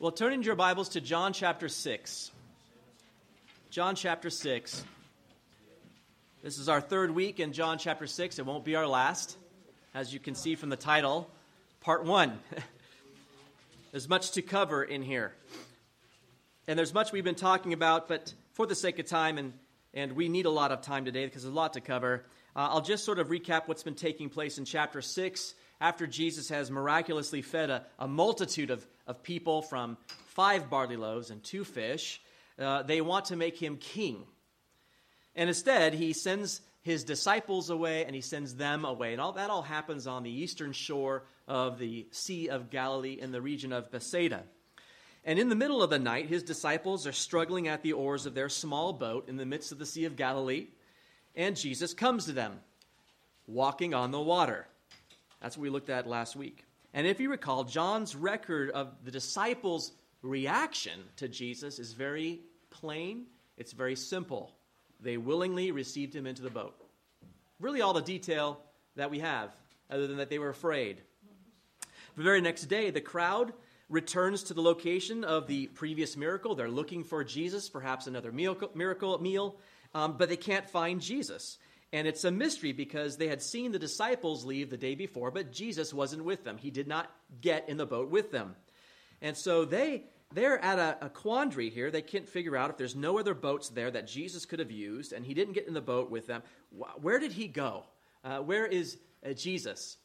Well, turn in your Bibles to John chapter 6. John chapter 6. This is our third week in John chapter 6. It won't be our last, as you can see from the title, part 1. there's much to cover in here. And there's much we've been talking about, but for the sake of time, and, and we need a lot of time today because there's a lot to cover, uh, I'll just sort of recap what's been taking place in chapter 6 after Jesus has miraculously fed a, a multitude of of people from five barley loaves and two fish. Uh, they want to make him king. And instead, he sends his disciples away and he sends them away. And all that all happens on the eastern shore of the Sea of Galilee in the region of Bethsaida. And in the middle of the night, his disciples are struggling at the oars of their small boat in the midst of the Sea of Galilee. And Jesus comes to them, walking on the water. That's what we looked at last week. And if you recall, John's record of the disciples' reaction to Jesus is very plain, it's very simple. They willingly received him into the boat. Really, all the detail that we have, other than that they were afraid. The very next day, the crowd returns to the location of the previous miracle. They're looking for Jesus, perhaps another miracle, miracle meal, um, but they can't find Jesus. And it's a mystery because they had seen the disciples leave the day before, but Jesus wasn't with them. He did not get in the boat with them. And so they they're at a, a, quandary here. They can't figure out if there's no other boats there that Jesus could have used, and he didn't get in the boat with them. Where did he go? Uh, where is uh, Jesus?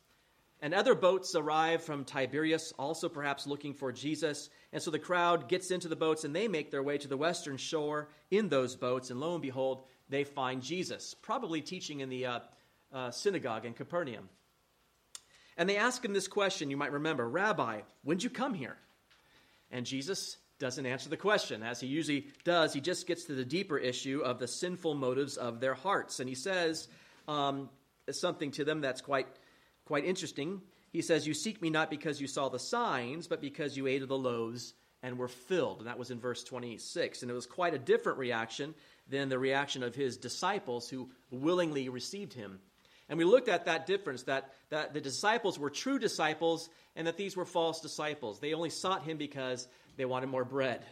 And other boats arrive from Tiberias, also perhaps looking for Jesus. And so the crowd gets into the boats and they make their way to the western shore in those boats. And lo and behold, they find Jesus, probably teaching in the uh, uh, synagogue in Capernaum. And they ask him this question, you might remember Rabbi, when'd you come here? And Jesus doesn't answer the question. As he usually does, he just gets to the deeper issue of the sinful motives of their hearts. And he says um, something to them that's quite, quite interesting. He says, You seek me not because you saw the signs, but because you ate of the loaves and were filled. And that was in verse 26. And it was quite a different reaction than the reaction of his disciples who willingly received him. And we looked at that difference that, that the disciples were true disciples and that these were false disciples. They only sought him because they wanted more bread.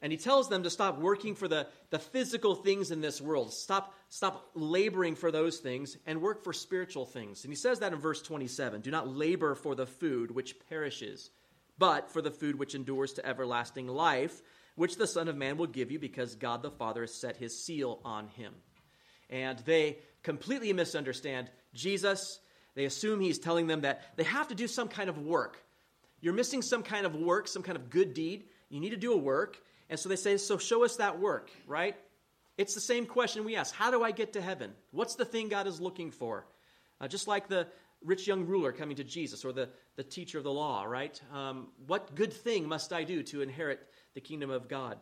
And he tells them to stop working for the, the physical things in this world. Stop, stop laboring for those things and work for spiritual things. And he says that in verse 27 Do not labor for the food which perishes, but for the food which endures to everlasting life, which the Son of Man will give you because God the Father has set his seal on him. And they completely misunderstand Jesus. They assume he's telling them that they have to do some kind of work. You're missing some kind of work, some kind of good deed. You need to do a work. And so they say, So show us that work, right? It's the same question we ask How do I get to heaven? What's the thing God is looking for? Uh, just like the rich young ruler coming to Jesus or the, the teacher of the law, right? Um, what good thing must I do to inherit the kingdom of God.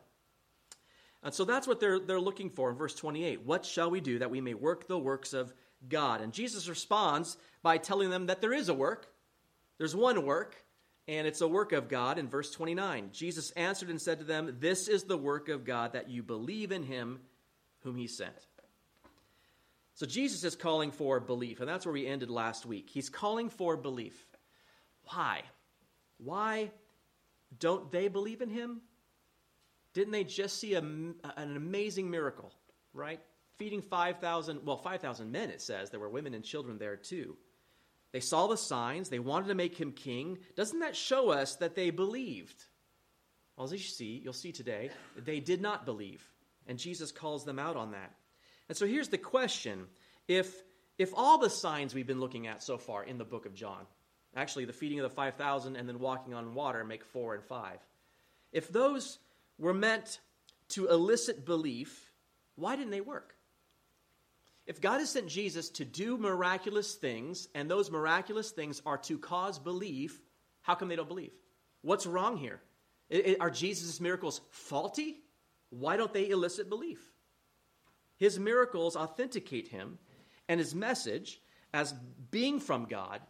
And so that's what they're, they're looking for in verse 28. What shall we do that we may work the works of God? And Jesus responds by telling them that there is a work. There's one work, and it's a work of God in verse 29. Jesus answered and said to them, This is the work of God, that you believe in him whom he sent. So Jesus is calling for belief, and that's where we ended last week. He's calling for belief. Why? Why don't they believe in him? Didn't they just see a, an amazing miracle, right? Feeding 5,000, well, 5,000 men, it says. There were women and children there too. They saw the signs. They wanted to make him king. Doesn't that show us that they believed? Well, as you see, you'll see today, they did not believe. And Jesus calls them out on that. And so here's the question if, if all the signs we've been looking at so far in the book of John, actually the feeding of the 5,000 and then walking on water make four and five, if those were meant to elicit belief, why didn't they work? If God has sent Jesus to do miraculous things, and those miraculous things are to cause belief, how come they don't believe? What's wrong here? Are Jesus' miracles faulty? Why don't they elicit belief? His miracles authenticate him and his message as being from God,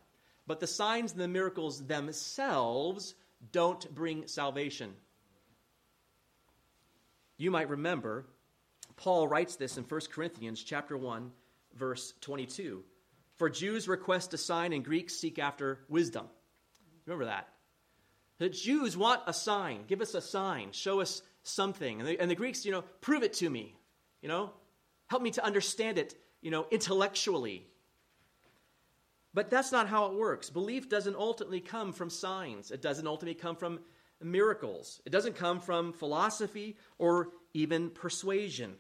but the signs and the miracles themselves don't bring salvation. You might remember Paul writes this in 1 Corinthians chapter 1 verse 22. For Jews request a sign and Greeks seek after wisdom. Remember that. The Jews want a sign. Give us a sign. Show us something. And the, and the Greeks, you know, prove it to me. You know, help me to understand it, you know, intellectually. But that's not how it works. Belief doesn't ultimately come from signs, it doesn't ultimately come from miracles, it doesn't come from philosophy or even persuasion.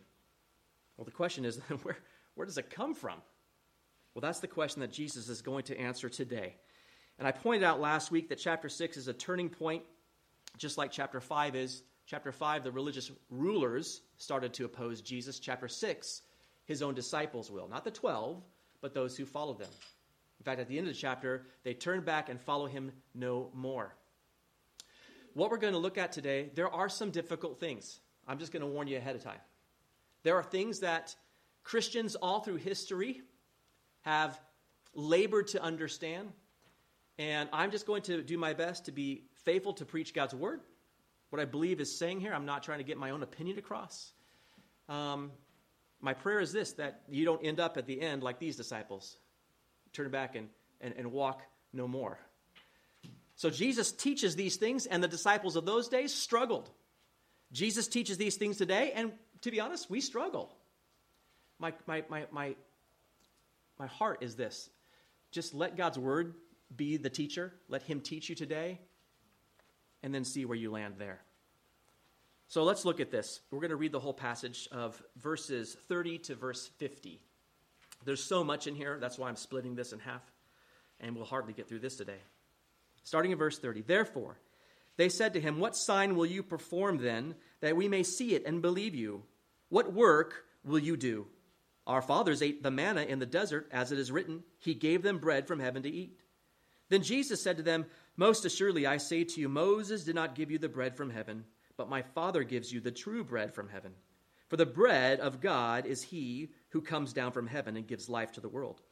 Well, the question is where, where does it come from? Well, that's the question that Jesus is going to answer today. And I pointed out last week that chapter 6 is a turning point, just like chapter 5 is. Chapter 5, the religious rulers started to oppose Jesus. Chapter 6, his own disciples will. Not the 12, but those who followed them. In fact, at the end of the chapter, they turn back and follow him no more. What we're going to look at today, there are some difficult things. I'm just going to warn you ahead of time. There are things that Christians all through history have labored to understand. And I'm just going to do my best to be faithful to preach God's word. What I believe is saying here, I'm not trying to get my own opinion across. Um, my prayer is this that you don't end up at the end like these disciples turn back and, and, and walk no more. So Jesus teaches these things, and the disciples of those days struggled. Jesus teaches these things today, and to be honest, we struggle. My, my, my, my, my heart is this just let God's word be the teacher, let Him teach you today, and then see where you land there. So let's look at this. We're going to read the whole passage of verses 30 to verse 50. There's so much in here, that's why I'm splitting this in half, and we'll hardly get through this today. Starting in verse 30. Therefore, they said to him, What sign will you perform then, that we may see it and believe you? What work will you do? Our fathers ate the manna in the desert, as it is written, He gave them bread from heaven to eat. Then Jesus said to them, Most assuredly I say to you, Moses did not give you the bread from heaven, but my Father gives you the true bread from heaven. For the bread of God is he who comes down from heaven and gives life to the world.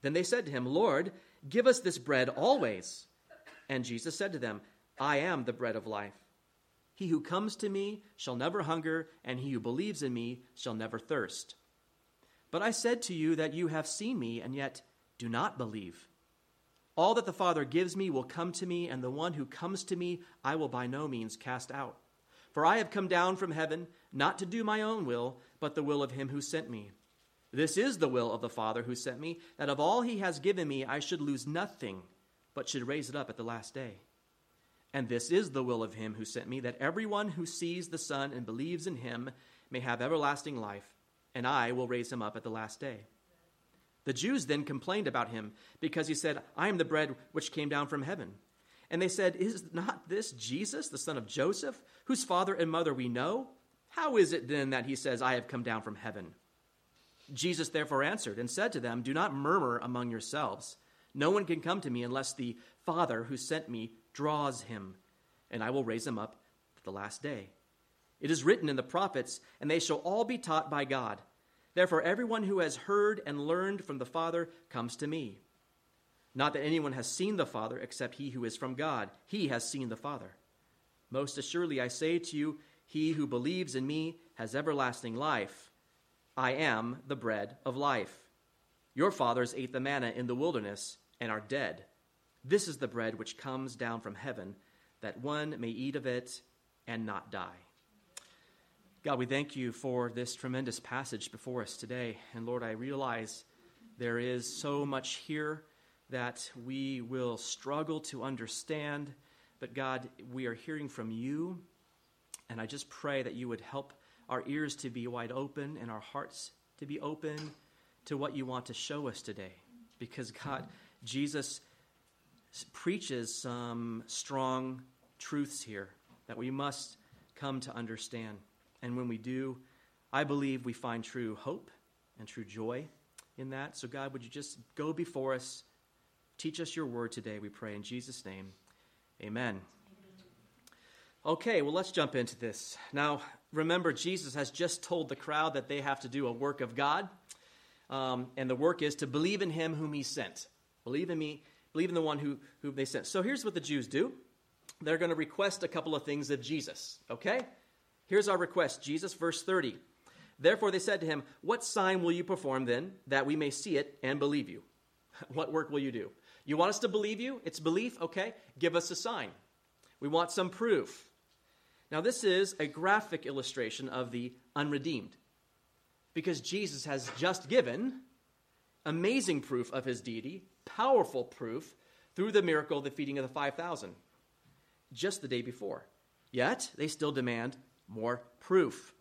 Then they said to him, Lord, give us this bread always. And Jesus said to them, I am the bread of life. He who comes to me shall never hunger, and he who believes in me shall never thirst. But I said to you that you have seen me, and yet do not believe. All that the Father gives me will come to me, and the one who comes to me I will by no means cast out. For I have come down from heaven not to do my own will, but the will of him who sent me. This is the will of the Father who sent me, that of all he has given me I should lose nothing, but should raise it up at the last day. And this is the will of him who sent me, that everyone who sees the Son and believes in him may have everlasting life, and I will raise him up at the last day. The Jews then complained about him, because he said, I am the bread which came down from heaven. And they said, Is not this Jesus, the son of Joseph, whose father and mother we know? How is it then that he says, I have come down from heaven? Jesus therefore answered and said to them, Do not murmur among yourselves. No one can come to me unless the Father who sent me draws him, and I will raise him up at the last day. It is written in the prophets, and they shall all be taught by God. Therefore, everyone who has heard and learned from the Father comes to me. Not that anyone has seen the Father except he who is from God. He has seen the Father. Most assuredly, I say to you, he who believes in me has everlasting life. I am the bread of life. Your fathers ate the manna in the wilderness and are dead. This is the bread which comes down from heaven, that one may eat of it and not die. God, we thank you for this tremendous passage before us today. And Lord, I realize there is so much here that we will struggle to understand. But God, we are hearing from you. And I just pray that you would help our ears to be wide open and our hearts to be open to what you want to show us today. Because, God, Jesus preaches some strong truths here that we must come to understand. And when we do, I believe we find true hope and true joy in that. So, God, would you just go before us? Teach us your word today, we pray in Jesus' name. Amen. Okay, well, let's jump into this. Now, remember, Jesus has just told the crowd that they have to do a work of God. Um, and the work is to believe in him whom he sent. Believe in me, believe in the one who, who they sent. So here's what the Jews do they're going to request a couple of things of Jesus, okay? Here's our request Jesus, verse 30. Therefore they said to him, What sign will you perform then, that we may see it and believe you? what work will you do? You want us to believe you? It's belief? Okay, give us a sign. We want some proof. Now, this is a graphic illustration of the unredeemed because Jesus has just given amazing proof of his deity, powerful proof through the miracle of the feeding of the 5,000 just the day before. Yet, they still demand more proof.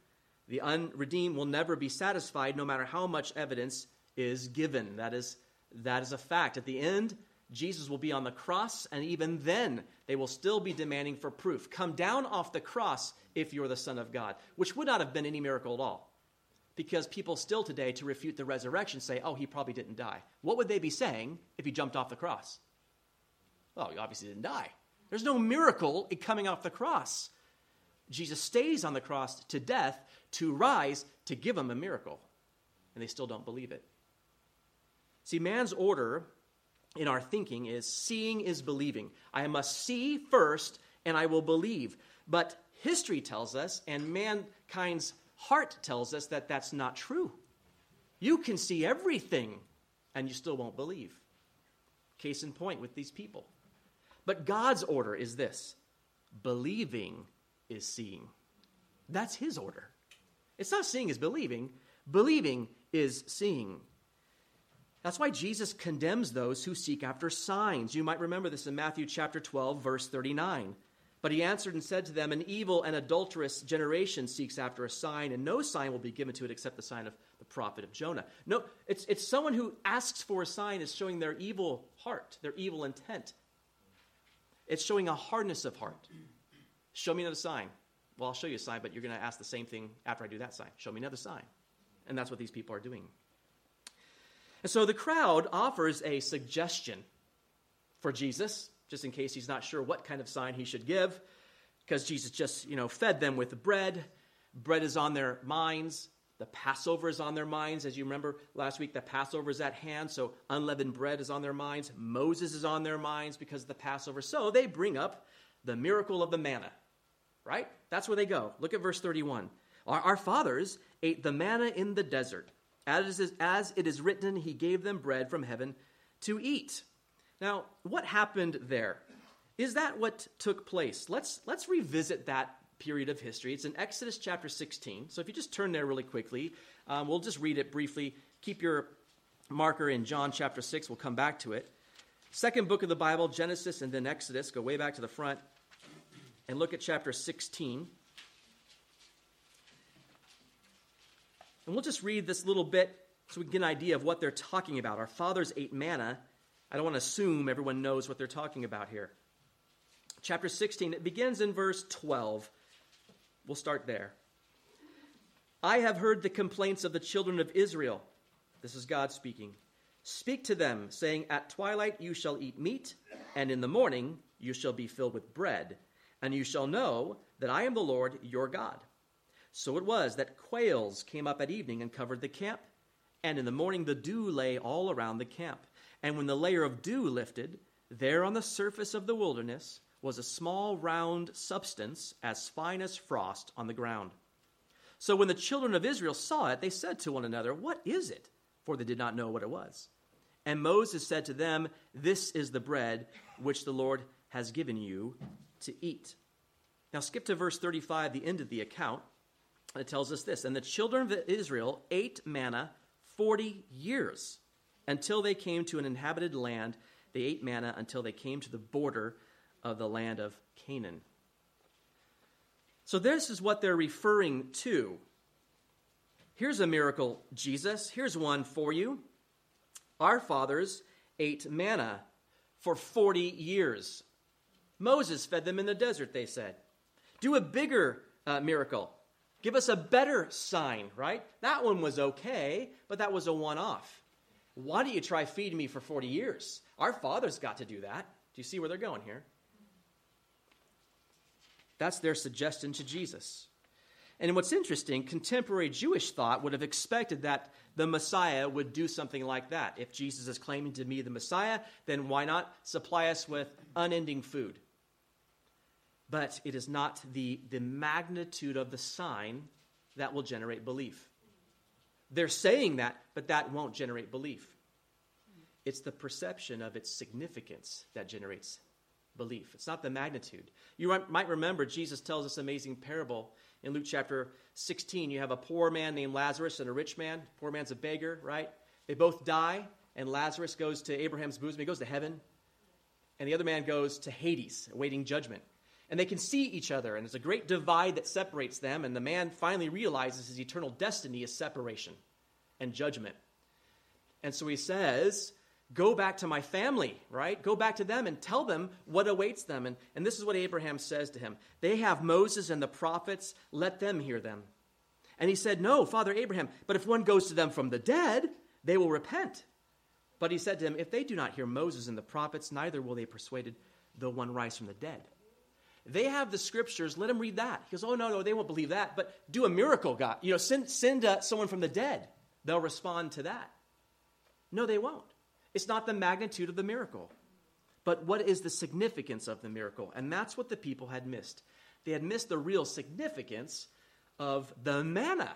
The unredeemed will never be satisfied no matter how much evidence is given. That is, that is a fact. At the end, Jesus will be on the cross, and even then, they will still be demanding for proof. Come down off the cross if you're the Son of God, which would not have been any miracle at all. Because people still today, to refute the resurrection, say, oh, he probably didn't die. What would they be saying if he jumped off the cross? Well, he obviously didn't die. There's no miracle in coming off the cross. Jesus stays on the cross to death to rise to give them a miracle. And they still don't believe it. See, man's order in our thinking is seeing is believing. I must see first and I will believe. But history tells us, and mankind's heart tells us, that that's not true. You can see everything and you still won't believe. Case in point with these people. But God's order is this believing is seeing. That's His order. It's not seeing is believing, believing is seeing. That's why Jesus condemns those who seek after signs. You might remember this in Matthew chapter 12, verse 39. But he answered and said to them, An evil and adulterous generation seeks after a sign, and no sign will be given to it except the sign of the prophet of Jonah. No, it's, it's someone who asks for a sign is showing their evil heart, their evil intent. It's showing a hardness of heart. Show me another sign. Well, I'll show you a sign, but you're going to ask the same thing after I do that sign. Show me another sign. And that's what these people are doing. And so the crowd offers a suggestion for Jesus, just in case he's not sure what kind of sign he should give, because Jesus just, you know, fed them with bread. Bread is on their minds. The Passover is on their minds. As you remember last week, the Passover is at hand, so unleavened bread is on their minds. Moses is on their minds because of the Passover. So they bring up the miracle of the manna, right? That's where they go. Look at verse 31. Our, our fathers ate the manna in the desert as, as it is written, he gave them bread from heaven to eat. Now, what happened there? Is that what took place? Let's, let's revisit that period of history. It's in Exodus chapter 16. So if you just turn there really quickly, um, we'll just read it briefly. Keep your marker in John chapter 6. We'll come back to it. Second book of the Bible, Genesis and then Exodus. Go way back to the front and look at chapter 16. And we'll just read this little bit so we can get an idea of what they're talking about. Our fathers ate manna. I don't want to assume everyone knows what they're talking about here. Chapter 16, it begins in verse 12. We'll start there. I have heard the complaints of the children of Israel. This is God speaking. Speak to them, saying, At twilight you shall eat meat, and in the morning you shall be filled with bread, and you shall know that I am the Lord your God. So it was that quails came up at evening and covered the camp, and in the morning the dew lay all around the camp. And when the layer of dew lifted, there on the surface of the wilderness was a small round substance as fine as frost on the ground. So when the children of Israel saw it, they said to one another, What is it? For they did not know what it was. And Moses said to them, This is the bread which the Lord has given you to eat. Now skip to verse 35, the end of the account it tells us this And the children of Israel ate manna 40 years until they came to an inhabited land. They ate manna until they came to the border of the land of Canaan. So, this is what they're referring to. Here's a miracle, Jesus. Here's one for you. Our fathers ate manna for 40 years. Moses fed them in the desert, they said. Do a bigger uh, miracle. Give us a better sign, right? That one was okay, but that was a one off. Why don't you try feeding me for 40 years? Our fathers got to do that. Do you see where they're going here? That's their suggestion to Jesus. And what's interesting, contemporary Jewish thought would have expected that the Messiah would do something like that. If Jesus is claiming to be the Messiah, then why not supply us with unending food? but it is not the, the magnitude of the sign that will generate belief. They're saying that, but that won't generate belief. It's the perception of its significance that generates belief. It's not the magnitude. You might remember Jesus tells this amazing parable in Luke chapter 16. You have a poor man named Lazarus and a rich man. Poor man's a beggar, right? They both die, and Lazarus goes to Abraham's bosom. He goes to heaven, and the other man goes to Hades, awaiting judgment. And they can see each other, and there's a great divide that separates them, and the man finally realizes his eternal destiny is separation and judgment. And so he says, Go back to my family, right? Go back to them and tell them what awaits them. And, and this is what Abraham says to him They have Moses and the prophets, let them hear them. And he said, No, Father Abraham, but if one goes to them from the dead, they will repent. But he said to him, If they do not hear Moses and the prophets, neither will they be persuaded, though one rise from the dead. They have the scriptures. Let them read that. He goes, Oh, no, no, they won't believe that. But do a miracle, God. You know, send, send uh, someone from the dead. They'll respond to that. No, they won't. It's not the magnitude of the miracle, but what is the significance of the miracle? And that's what the people had missed. They had missed the real significance of the manna.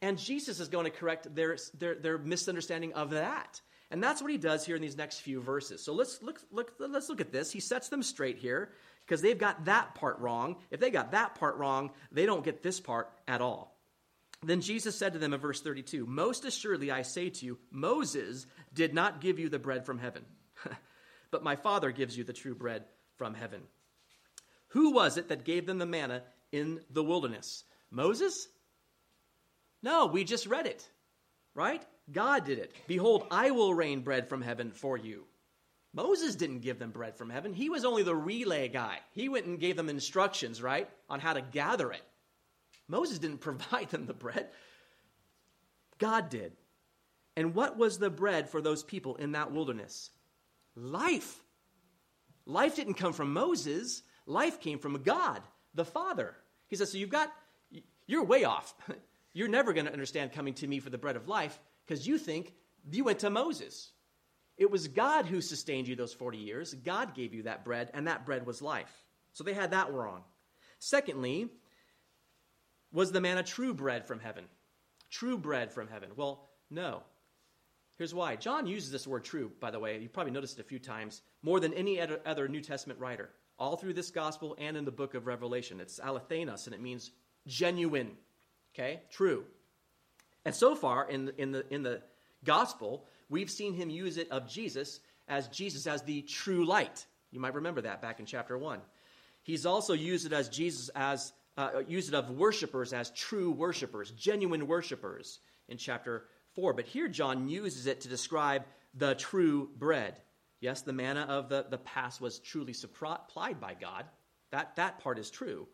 And Jesus is going to correct their, their, their misunderstanding of that. And that's what he does here in these next few verses. So let's look, look, let's look at this. He sets them straight here because they've got that part wrong. If they got that part wrong, they don't get this part at all. Then Jesus said to them in verse 32 Most assuredly I say to you, Moses did not give you the bread from heaven, but my Father gives you the true bread from heaven. Who was it that gave them the manna in the wilderness? Moses? No, we just read it, right? God did it. Behold, I will rain bread from heaven for you. Moses didn't give them bread from heaven. He was only the relay guy. He went and gave them instructions, right, on how to gather it. Moses didn't provide them the bread, God did. And what was the bread for those people in that wilderness? Life. Life didn't come from Moses, life came from God, the Father. He says, So you've got, you're way off. You're never going to understand coming to me for the bread of life because you think you went to Moses. It was God who sustained you those 40 years. God gave you that bread, and that bread was life. So they had that wrong. Secondly, was the manna true bread from heaven? True bread from heaven? Well, no. Here's why. John uses this word true, by the way. You probably noticed it a few times, more than any other New Testament writer. All through this gospel and in the book of Revelation. It's alethinos, and it means genuine. Okay? True. And so far in the, in the, in the gospel, we've seen him use it of Jesus as Jesus as the true light. You might remember that back in chapter 1. He's also used it as Jesus as uh, use it of worshipers as true worshipers, genuine worshipers in chapter 4. But here John uses it to describe the true bread. Yes, the manna of the, the past was truly supplied by God. That, that part is true.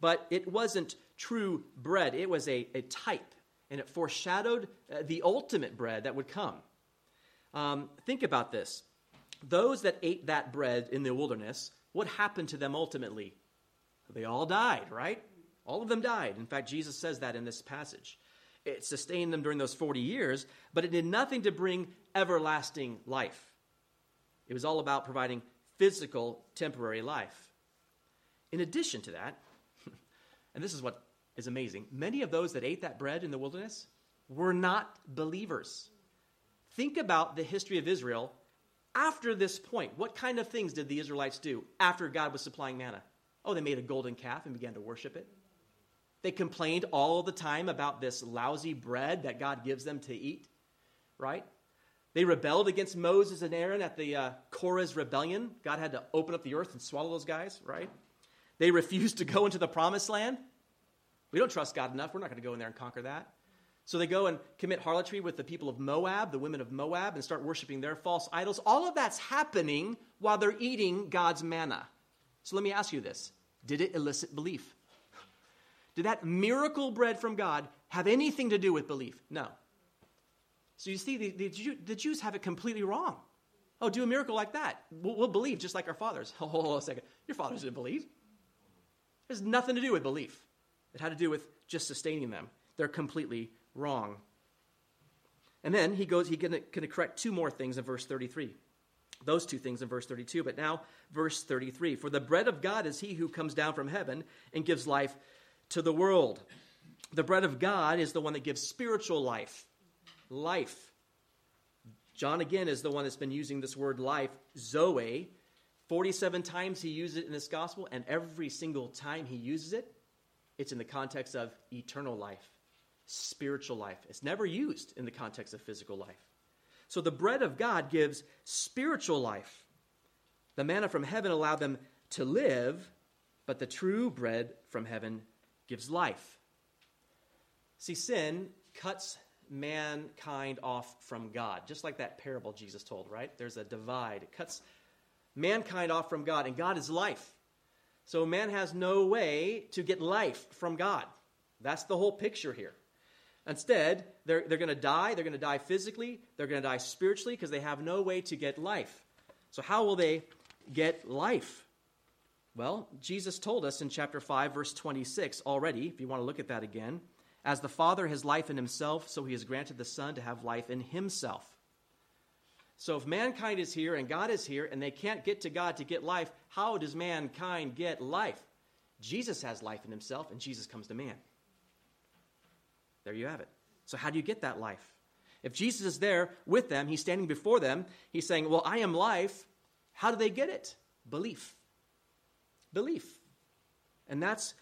But it wasn't true bread, it was a, a type, and it foreshadowed uh, the ultimate bread that would come. Um, think about this. Those that ate that bread in the wilderness, what happened to them ultimately? They all died, right? All of them died. In fact, Jesus says that in this passage. It sustained them during those 40 years, but it did nothing to bring everlasting life. It was all about providing physical, temporary life. In addition to that, and this is what is amazing, many of those that ate that bread in the wilderness were not believers. Think about the history of Israel after this point. What kind of things did the Israelites do after God was supplying manna? Oh, they made a golden calf and began to worship it. They complained all the time about this lousy bread that God gives them to eat, right? They rebelled against Moses and Aaron at the uh, Korah's rebellion. God had to open up the earth and swallow those guys, right? They refused to go into the promised land. We don't trust God enough. We're not going to go in there and conquer that. So they go and commit harlotry with the people of Moab, the women of Moab, and start worshiping their false idols. All of that's happening while they're eating God's manna. So let me ask you this did it elicit belief? Did that miracle bread from God have anything to do with belief? No. So you see, the, the, Jew, the Jews have it completely wrong. Oh, do a miracle like that. We'll, we'll believe just like our fathers. Hold on a second. Your fathers didn't believe. It has nothing to do with belief. It had to do with just sustaining them. They're completely wrong. And then he goes, he can, can correct two more things in verse 33 those two things in verse 32. But now, verse 33 For the bread of God is he who comes down from heaven and gives life to the world. The bread of God is the one that gives spiritual life. Life. John, again, is the one that's been using this word life, Zoe, 47 times he uses it in this gospel, and every single time he uses it, it's in the context of eternal life, spiritual life. It's never used in the context of physical life. So the bread of God gives spiritual life. The manna from heaven allowed them to live, but the true bread from heaven gives life. See, sin cuts mankind off from God, just like that parable Jesus told, right? There's a divide. It cuts mankind off from God, and God is life. So man has no way to get life from God. That's the whole picture here. Instead, they're, they're going to die. They're going to die physically. They're going to die spiritually because they have no way to get life. So, how will they get life? Well, Jesus told us in chapter 5, verse 26 already, if you want to look at that again. As the Father has life in himself, so he has granted the Son to have life in himself. So if mankind is here and God is here and they can't get to God to get life, how does mankind get life? Jesus has life in himself and Jesus comes to man. There you have it. So how do you get that life? If Jesus is there with them, he's standing before them, he's saying, Well, I am life. How do they get it? Belief. Belief. And that's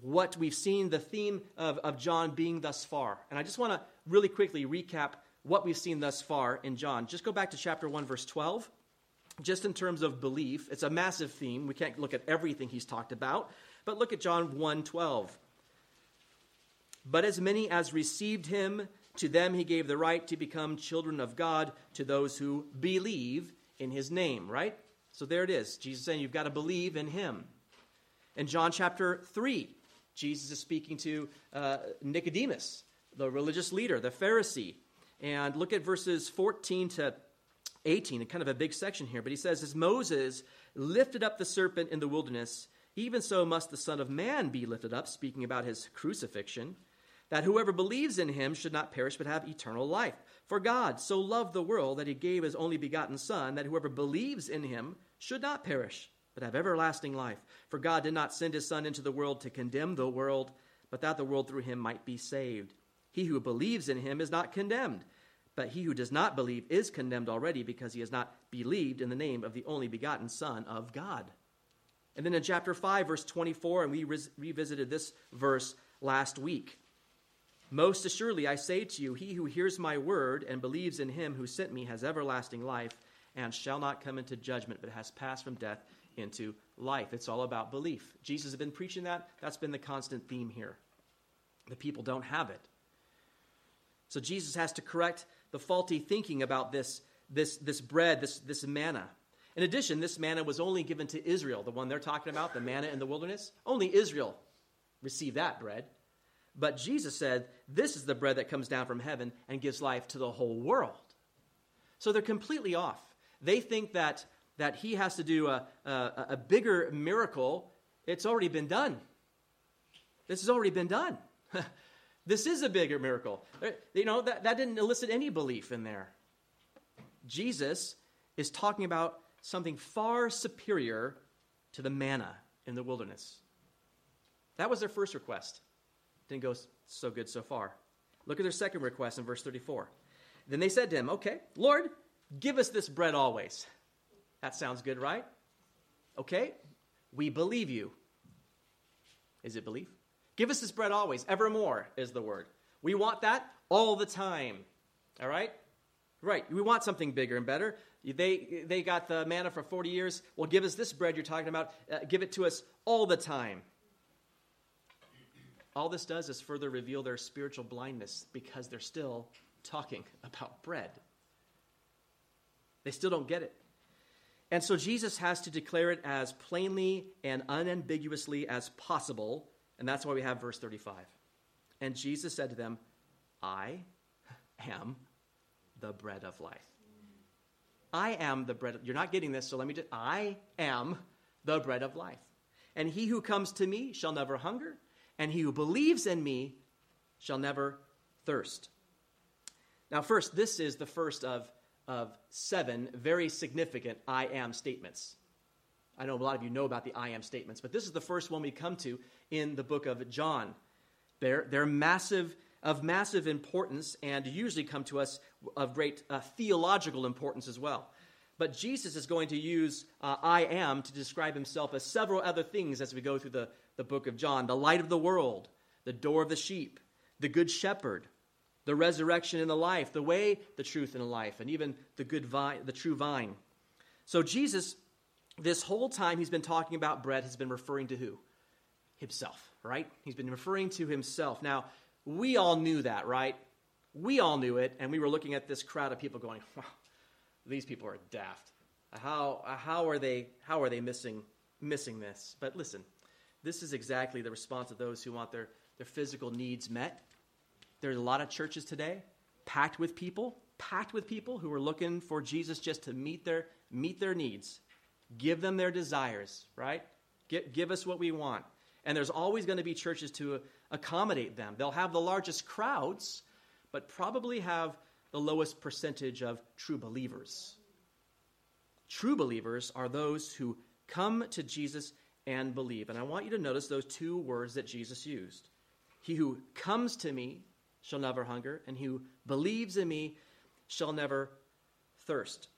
what we've seen the theme of, of John being thus far. And I just want to really quickly recap what we've seen thus far in John. Just go back to chapter 1, verse 12. Just in terms of belief, it's a massive theme. We can't look at everything he's talked about, but look at John 1 12. But as many as received him, to them he gave the right to become children of God, to those who believe in his name, right? So there it is. Jesus saying you've got to believe in him. In John chapter 3, Jesus is speaking to uh, Nicodemus, the religious leader, the Pharisee. And look at verses 14 to 18, kind of a big section here. But he says, As Moses lifted up the serpent in the wilderness, even so must the Son of Man be lifted up, speaking about his crucifixion, that whoever believes in him should not perish but have eternal life. For God so loved the world that he gave his only begotten Son, that whoever believes in him should not perish but have everlasting life. For God did not send his Son into the world to condemn the world, but that the world through him might be saved. He who believes in him is not condemned, but he who does not believe is condemned already because he has not believed in the name of the only begotten Son of God. And then in chapter 5, verse 24, and we revisited this verse last week. Most assuredly, I say to you, he who hears my word and believes in him who sent me has everlasting life and shall not come into judgment, but has passed from death into life. It's all about belief. Jesus has been preaching that. That's been the constant theme here. The people don't have it. So Jesus has to correct the faulty thinking about this, this, this bread, this, this manna. In addition, this manna was only given to Israel, the one they're talking about, the manna in the wilderness. Only Israel received that bread. But Jesus said, This is the bread that comes down from heaven and gives life to the whole world. So they're completely off. They think that, that he has to do a, a, a bigger miracle. It's already been done. This has already been done. This is a bigger miracle. You know, that, that didn't elicit any belief in there. Jesus is talking about something far superior to the manna in the wilderness. That was their first request. Didn't go so good so far. Look at their second request in verse 34. Then they said to him, Okay, Lord, give us this bread always. That sounds good, right? Okay, we believe you. Is it belief? Give us this bread always, evermore is the word. We want that all the time. All right? Right. We want something bigger and better. They, they got the manna for 40 years. Well, give us this bread you're talking about. Uh, give it to us all the time. All this does is further reveal their spiritual blindness because they're still talking about bread. They still don't get it. And so Jesus has to declare it as plainly and unambiguously as possible and that's why we have verse 35. And Jesus said to them, I am the bread of life. I am the bread. You're not getting this, so let me just. I am the bread of life. And he who comes to me shall never hunger, and he who believes in me shall never thirst. Now, first, this is the first of, of seven very significant I am statements. I know a lot of you know about the I am statements, but this is the first one we come to in the book of John. They're, they're massive, of massive importance and usually come to us of great uh, theological importance as well. But Jesus is going to use uh, I am to describe himself as several other things as we go through the, the book of John the light of the world, the door of the sheep, the good shepherd, the resurrection and the life, the way, the truth, and the life, and even the good vine, the true vine. So Jesus, this whole time he's been talking about bread, has been referring to who? Himself, right? He's been referring to himself. Now, we all knew that, right? We all knew it, and we were looking at this crowd of people going, wow, these people are daft. How, how are they, how are they missing, missing this? But listen, this is exactly the response of those who want their, their physical needs met there's a lot of churches today packed with people, packed with people who are looking for Jesus just to meet their meet their needs, give them their desires, right? Give, give us what we want. And there's always going to be churches to uh, accommodate them. They'll have the largest crowds, but probably have the lowest percentage of true believers. True believers are those who come to Jesus and believe. And I want you to notice those two words that Jesus used. He who comes to me shall never hunger, and he who believes in me shall never thirst.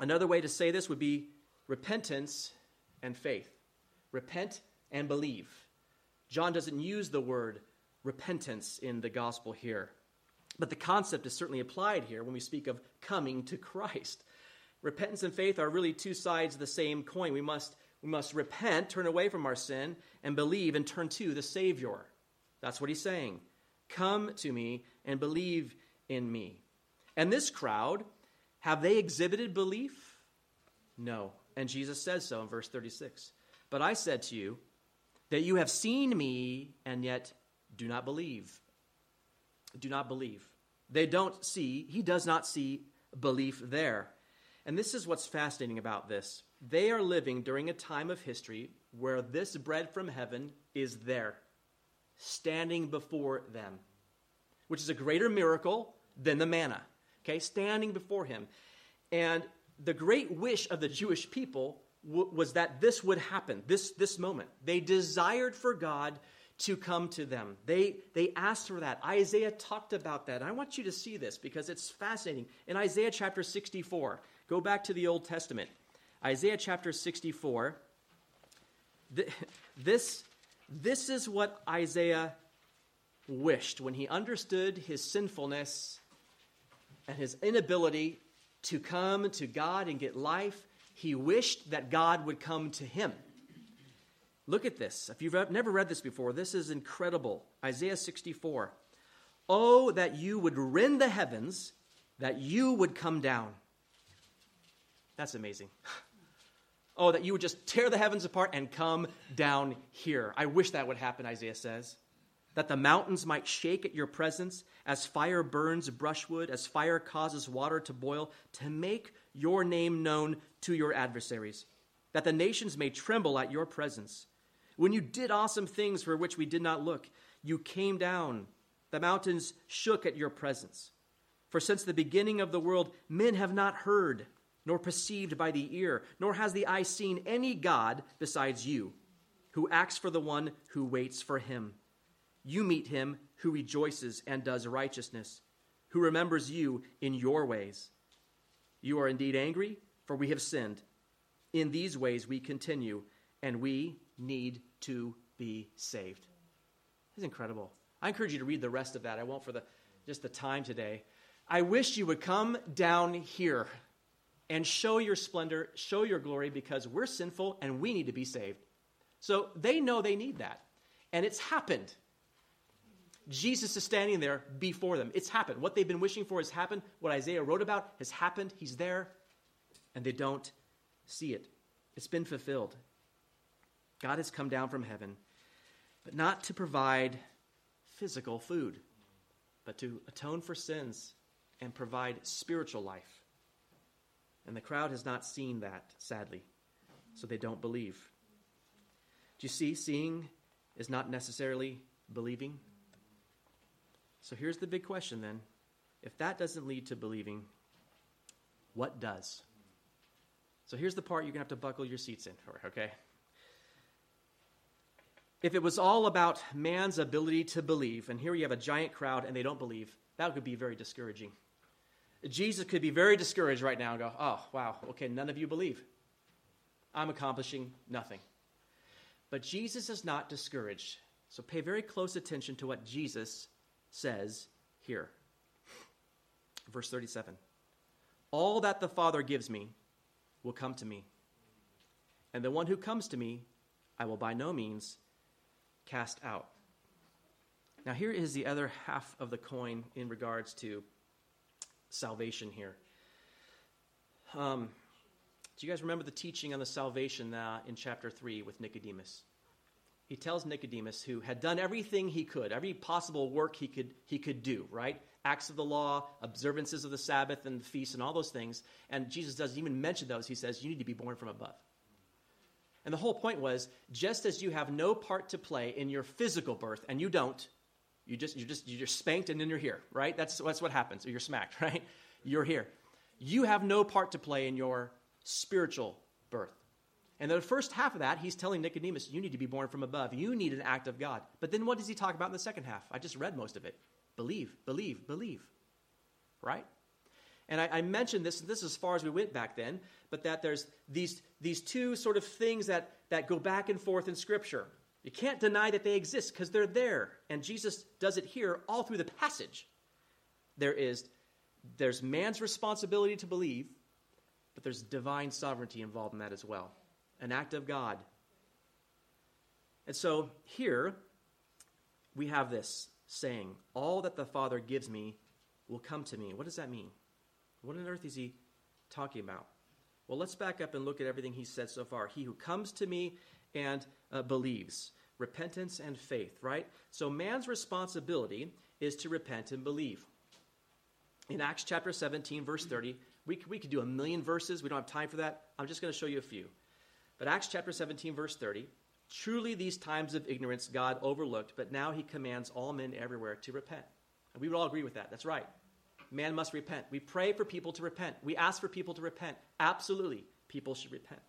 Another way to say this would be repentance and faith. Repent and believe. John doesn't use the word repentance in the gospel here, but the concept is certainly applied here when we speak of coming to Christ. Repentance and faith are really two sides of the same coin. We must, we must repent, turn away from our sin, and believe and turn to the Savior. That's what he's saying. Come to me and believe in me. And this crowd, have they exhibited belief? No. And Jesus says so in verse 36. But I said to you that you have seen me and yet do not believe. Do not believe. They don't see, he does not see belief there. And this is what's fascinating about this. They are living during a time of history where this bread from heaven is there standing before them, which is a greater miracle than the manna. Okay, standing before him. And the great wish of the Jewish people w- was that this would happen, this, this moment. They desired for God to come to them. They, they asked for that. Isaiah talked about that. I want you to see this because it's fascinating. In Isaiah chapter 64, go back to the Old Testament. Isaiah chapter 64, th- this this is what Isaiah wished when he understood his sinfulness and his inability to come to God and get life. He wished that God would come to him. Look at this. If you've never read this before, this is incredible. Isaiah 64. Oh, that you would rend the heavens, that you would come down. That's amazing. Oh, that you would just tear the heavens apart and come down here. I wish that would happen, Isaiah says. That the mountains might shake at your presence, as fire burns brushwood, as fire causes water to boil, to make your name known to your adversaries. That the nations may tremble at your presence. When you did awesome things for which we did not look, you came down. The mountains shook at your presence. For since the beginning of the world, men have not heard nor perceived by the ear, nor has the eye seen any God besides you, who acts for the one who waits for him. You meet him who rejoices and does righteousness, who remembers you in your ways. You are indeed angry, for we have sinned. In these ways we continue, and we need to be saved. It's incredible. I encourage you to read the rest of that. I won't for the just the time today. I wish you would come down here and show your splendor, show your glory, because we're sinful and we need to be saved. So they know they need that. And it's happened. Jesus is standing there before them. It's happened. What they've been wishing for has happened. What Isaiah wrote about has happened. He's there, and they don't see it. It's been fulfilled. God has come down from heaven, but not to provide physical food, but to atone for sins and provide spiritual life. And the crowd has not seen that, sadly, so they don't believe. Do you see? Seeing is not necessarily believing. So here's the big question then. If that doesn't lead to believing, what does? So here's the part you're going to have to buckle your seats in for, okay? If it was all about man's ability to believe, and here you have a giant crowd and they don't believe, that would be very discouraging. Jesus could be very discouraged right now and go, Oh, wow, okay, none of you believe. I'm accomplishing nothing. But Jesus is not discouraged. So pay very close attention to what Jesus says here. Verse 37 All that the Father gives me will come to me, and the one who comes to me I will by no means cast out. Now, here is the other half of the coin in regards to salvation here. Um, do you guys remember the teaching on the salvation uh, in chapter 3 with Nicodemus? He tells Nicodemus, who had done everything he could, every possible work he could, he could do, right? Acts of the law, observances of the Sabbath and the feasts, and all those things. And Jesus doesn't even mention those. He says, You need to be born from above. And the whole point was just as you have no part to play in your physical birth, and you don't, you just, you're just, you're spanked and then you're here, right? That's, that's what happens. You're smacked, right? You're here. You have no part to play in your spiritual birth. And the first half of that, he's telling Nicodemus, you need to be born from above. You need an act of God. But then what does he talk about in the second half? I just read most of it. Believe, believe, believe. Right? And I, I, mentioned this, this as far as we went back then, but that there's these, these two sort of things that, that go back and forth in Scripture. You can't deny that they exist because they're there. And Jesus does it here all through the passage. There is there's man's responsibility to believe, but there's divine sovereignty involved in that as well. An act of God. And so here we have this saying, All that the Father gives me will come to me. What does that mean? What on earth is he talking about? Well, let's back up and look at everything he said so far. He who comes to me and uh, believes repentance and faith, right? So man's responsibility is to repent and believe. In Acts chapter 17, verse 30, we, we could do a million verses. We don't have time for that. I'm just going to show you a few. But Acts chapter 17, verse 30, truly these times of ignorance God overlooked, but now he commands all men everywhere to repent. And we would all agree with that. That's right. Man must repent. We pray for people to repent. We ask for people to repent. Absolutely, people should repent.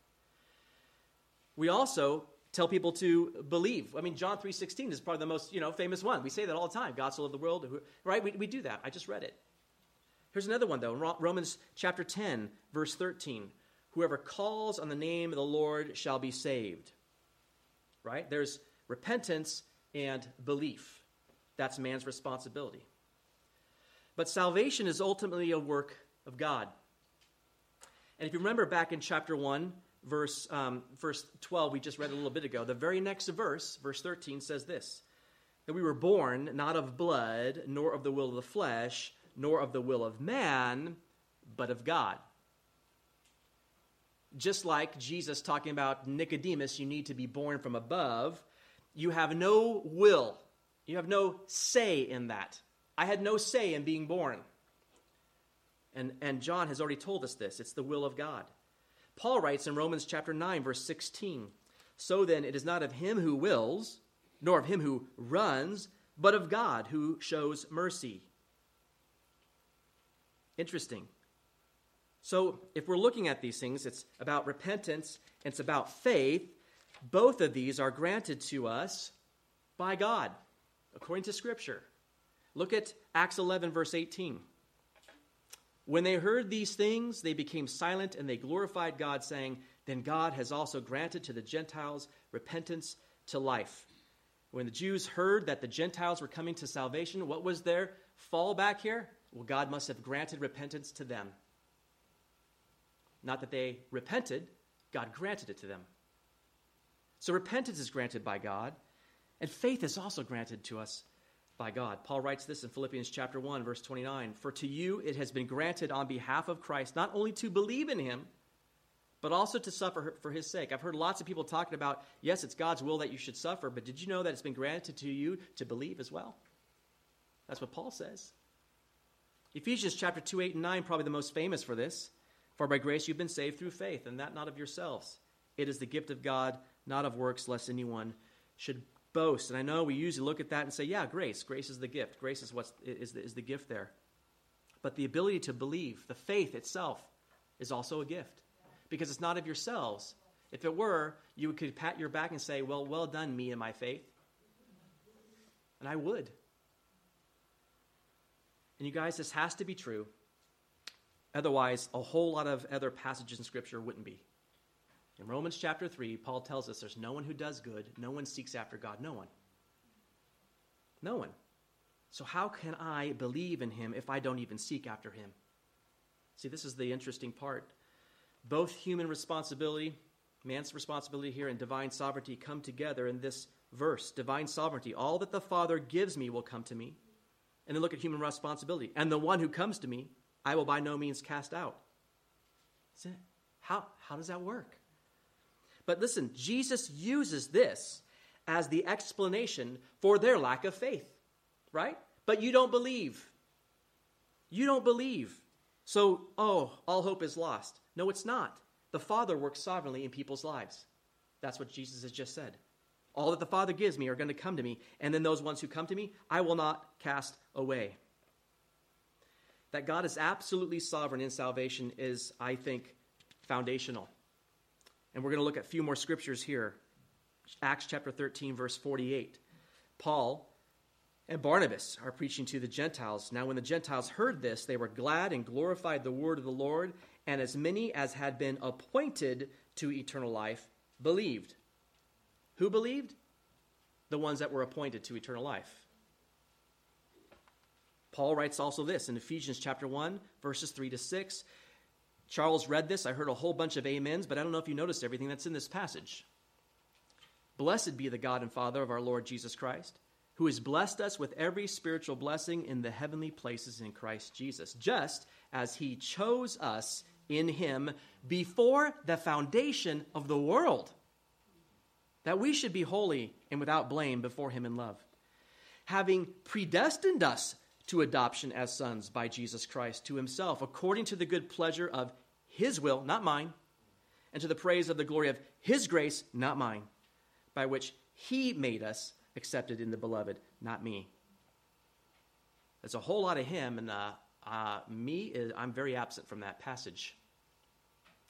We also tell people to believe. I mean, John 3.16 is probably the most, you know, famous one. We say that all the time. God so the world, right? We, we do that. I just read it. Here's another one, though. Romans chapter 10, verse 13. Whoever calls on the name of the Lord shall be saved. Right? There's repentance and belief. That's man's responsibility. But salvation is ultimately a work of God. And if you remember back in chapter 1, verse, um, verse 12, we just read a little bit ago, the very next verse, verse 13, says this that we were born not of blood, nor of the will of the flesh, nor of the will of man, but of God. Just like Jesus talking about Nicodemus, you need to be born from above, you have no will, you have no say in that. I had no say in being born. And, and John has already told us this it's the will of God. Paul writes in Romans chapter 9, verse 16 So then, it is not of him who wills, nor of him who runs, but of God who shows mercy. Interesting. So, if we're looking at these things, it's about repentance and it's about faith. Both of these are granted to us by God, according to Scripture. Look at Acts 11, verse 18. When they heard these things, they became silent and they glorified God, saying, Then God has also granted to the Gentiles repentance to life. When the Jews heard that the Gentiles were coming to salvation, what was their fallback here? Well, God must have granted repentance to them. Not that they repented, God granted it to them. So repentance is granted by God, and faith is also granted to us by God. Paul writes this in Philippians chapter 1 verse 29, "For to you it has been granted on behalf of Christ not only to believe in him, but also to suffer for his sake." I've heard lots of people talking about, yes, it's God's will that you should suffer, but did you know that it's been granted to you to believe as well? That's what Paul says. Ephesians chapter 2, 8, and 9, probably the most famous for this. For by grace you've been saved through faith, and that not of yourselves. It is the gift of God, not of works, lest anyone should boast. And I know we usually look at that and say, yeah, grace. Grace is the gift. Grace is, what's, is, the, is the gift there. But the ability to believe, the faith itself, is also a gift because it's not of yourselves. If it were, you could pat your back and say, well, well done, me and my faith. And I would. And you guys, this has to be true. Otherwise, a whole lot of other passages in Scripture wouldn't be. In Romans chapter 3, Paul tells us there's no one who does good, no one seeks after God, no one. No one. So, how can I believe in him if I don't even seek after him? See, this is the interesting part. Both human responsibility, man's responsibility here, and divine sovereignty come together in this verse. Divine sovereignty. All that the Father gives me will come to me. And then look at human responsibility. And the one who comes to me, I will by no means cast out. How, how does that work? But listen, Jesus uses this as the explanation for their lack of faith, right? But you don't believe. You don't believe. So, oh, all hope is lost. No, it's not. The Father works sovereignly in people's lives. That's what Jesus has just said. All that the Father gives me are going to come to me, and then those ones who come to me, I will not cast away. That God is absolutely sovereign in salvation is, I think, foundational. And we're going to look at a few more scriptures here. Acts chapter 13, verse 48. Paul and Barnabas are preaching to the Gentiles. Now, when the Gentiles heard this, they were glad and glorified the word of the Lord, and as many as had been appointed to eternal life believed. Who believed? The ones that were appointed to eternal life. Paul writes also this in Ephesians chapter 1, verses 3 to 6. Charles read this. I heard a whole bunch of amens, but I don't know if you noticed everything that's in this passage. Blessed be the God and Father of our Lord Jesus Christ, who has blessed us with every spiritual blessing in the heavenly places in Christ Jesus, just as he chose us in him before the foundation of the world, that we should be holy and without blame before him in love, having predestined us to adoption as sons by Jesus Christ to himself, according to the good pleasure of his will, not mine, and to the praise of the glory of his grace, not mine, by which he made us accepted in the beloved, not me. There's a whole lot of him, and uh, uh, me, is, I'm very absent from that passage.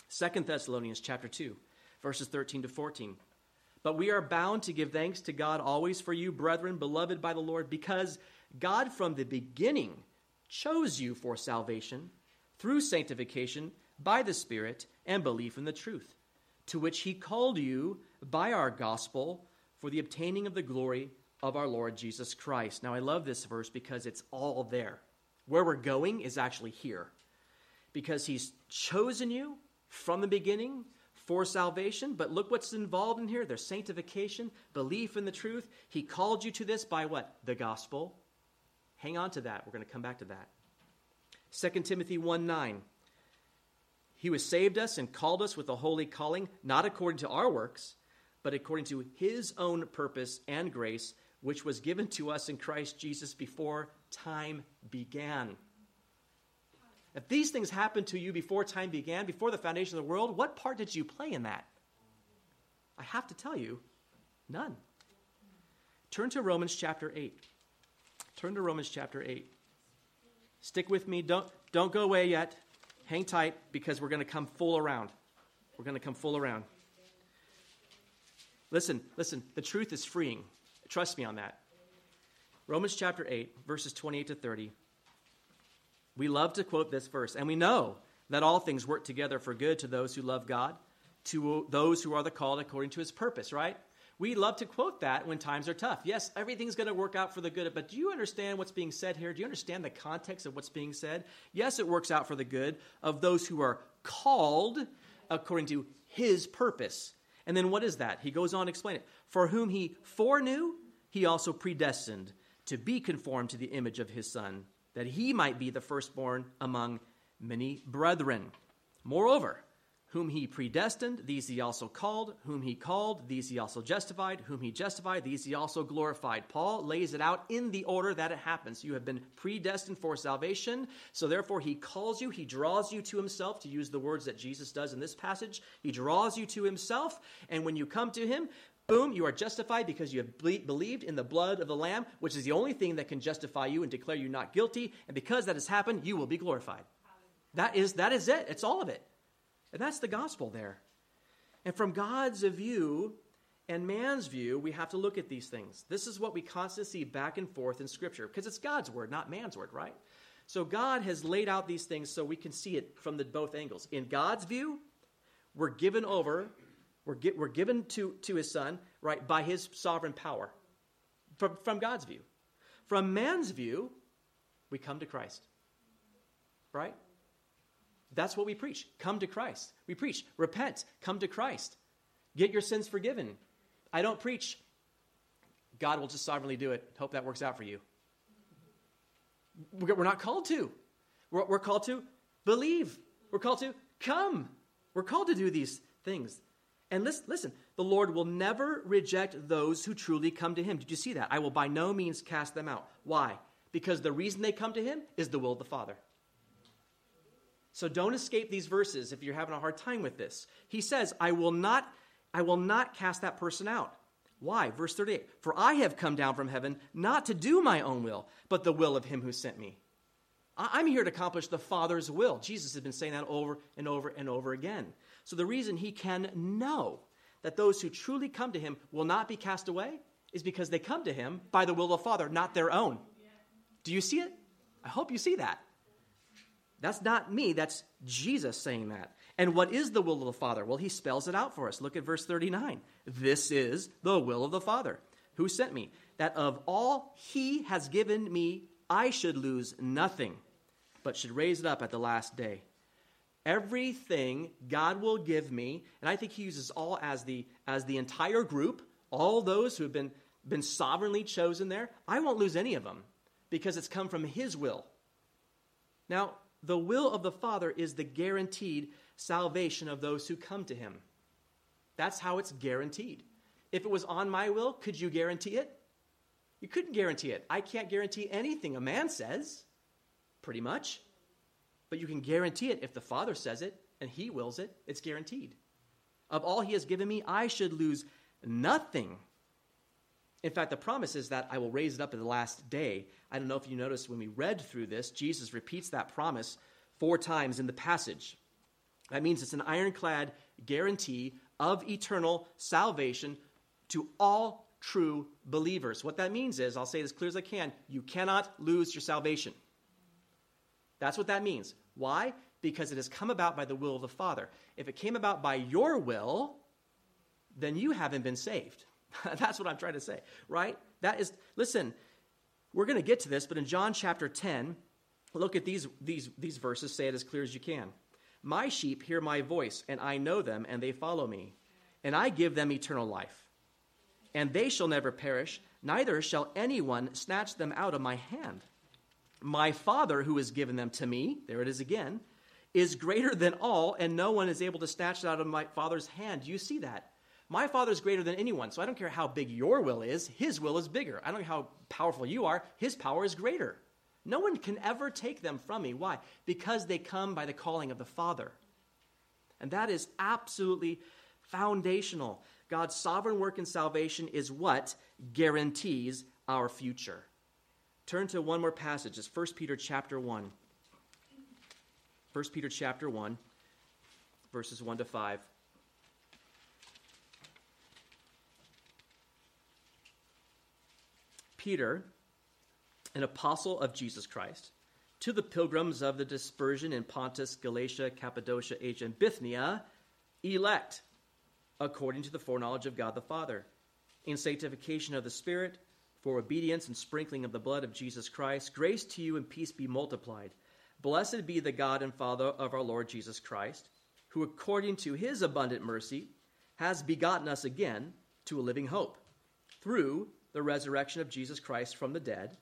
Second Thessalonians chapter 2, verses 13 to 14. But we are bound to give thanks to God always for you, brethren, beloved by the Lord, because God from the beginning chose you for salvation through sanctification by the Spirit and belief in the truth, to which He called you by our gospel for the obtaining of the glory of our Lord Jesus Christ. Now, I love this verse because it's all there. Where we're going is actually here. Because He's chosen you from the beginning for salvation, but look what's involved in here. There's sanctification, belief in the truth. He called you to this by what? The gospel Hang on to that. We're going to come back to that. 2 Timothy 1 9. He was saved us and called us with a holy calling, not according to our works, but according to his own purpose and grace, which was given to us in Christ Jesus before time began. If these things happened to you before time began, before the foundation of the world, what part did you play in that? I have to tell you, none. Turn to Romans chapter 8. Turn to Romans chapter 8. Stick with me. Don't, don't go away yet. Hang tight because we're going to come full around. We're going to come full around. Listen, listen. The truth is freeing. Trust me on that. Romans chapter 8, verses 28 to 30. We love to quote this verse, and we know that all things work together for good to those who love God, to those who are the called according to his purpose, right? We love to quote that when times are tough. Yes, everything's going to work out for the good, but do you understand what's being said here? Do you understand the context of what's being said? Yes, it works out for the good of those who are called according to his purpose. And then what is that? He goes on to explain it. For whom he foreknew, he also predestined to be conformed to the image of his son, that he might be the firstborn among many brethren. Moreover, whom he predestined, these he also called. Whom he called, these he also justified. Whom he justified, these he also glorified. Paul lays it out in the order that it happens. You have been predestined for salvation. So therefore, he calls you, he draws you to himself, to use the words that Jesus does in this passage. He draws you to himself. And when you come to him, boom, you are justified because you have believed in the blood of the Lamb, which is the only thing that can justify you and declare you not guilty. And because that has happened, you will be glorified. That is, that is it. It's all of it. And that's the gospel there. And from God's view and man's view, we have to look at these things. This is what we constantly see back and forth in Scripture because it's God's word, not man's word, right? So God has laid out these things so we can see it from the both angles. In God's view, we're given over, we're, get, we're given to, to his son, right, by his sovereign power. From, from God's view. From man's view, we come to Christ. Right? That's what we preach. Come to Christ. We preach, repent, come to Christ. Get your sins forgiven. I don't preach, God will just sovereignly do it. Hope that works out for you. We're not called to. We're, called to believe. We're called to come. We're called to do these things. And listen, listen, the Lord will never reject those who truly come to Him. Did you see that? I will by no means cast them out. Why? Because the reason they come to Him is the will of the Father. So don't escape these verses if you're having a hard time with this. He says, I will not, I will not cast that person out. Why? Verse 38 For I have come down from heaven not to do my own will, but the will of him who sent me. I'm here to accomplish the Father's will. Jesus has been saying that over and over and over again. So the reason he can know that those who truly come to him will not be cast away is because they come to him by the will of the Father, not their own. Do you see it? I hope you see that. That's not me, that's Jesus saying that. And what is the will of the Father? Well, he spells it out for us. Look at verse 39. This is the will of the Father, who sent me, that of all he has given me, I should lose nothing, but should raise it up at the last day. Everything God will give me, and I think he uses all as the, as the entire group, all those who have been, been sovereignly chosen there, I won't lose any of them because it's come from his will. Now, the will of the Father is the guaranteed salvation of those who come to him. That's how it's guaranteed. If it was on my will, could you guarantee it? You couldn't guarantee it. I can't guarantee anything a man says, pretty much. But you can guarantee it if the Father says it and he wills it, it's guaranteed. Of all he has given me, I should lose nothing. In fact, the promise is that I will raise it up at the last day. I don't know if you noticed when we read through this, Jesus repeats that promise four times in the passage. That means it's an ironclad guarantee of eternal salvation to all true believers. What that means is, I'll say it as clear as I can, you cannot lose your salvation. That's what that means. Why? Because it has come about by the will of the Father. If it came about by your will, then you haven't been saved. That's what I'm trying to say, right? That is, listen, we're going to get to this, but in John chapter 10, look at these, these, these verses, say it as clear as you can. My sheep hear my voice, and I know them, and they follow me. And I give them eternal life. And they shall never perish, neither shall anyone snatch them out of my hand. My Father, who has given them to me, there it is again, is greater than all, and no one is able to snatch it out of my Father's hand. Do you see that? My Father is greater than anyone, so I don't care how big your will is, His will is bigger. I don't care how powerful you are, His power is greater. No one can ever take them from me. Why? Because they come by the calling of the Father. And that is absolutely foundational. God's sovereign work in salvation is what guarantees our future. Turn to one more passage. It's 1 Peter chapter 1. 1 Peter chapter 1, verses 1 to 5. Peter an apostle of Jesus Christ, to the pilgrims of the dispersion in Pontus, Galatia, Cappadocia, Asia, and Bithynia, elect according to the foreknowledge of God the Father, in sanctification of the Spirit, for obedience and sprinkling of the blood of Jesus Christ, grace to you and peace be multiplied. Blessed be the God and Father of our Lord Jesus Christ, who according to his abundant mercy has begotten us again to a living hope, through the resurrection of Jesus Christ from the dead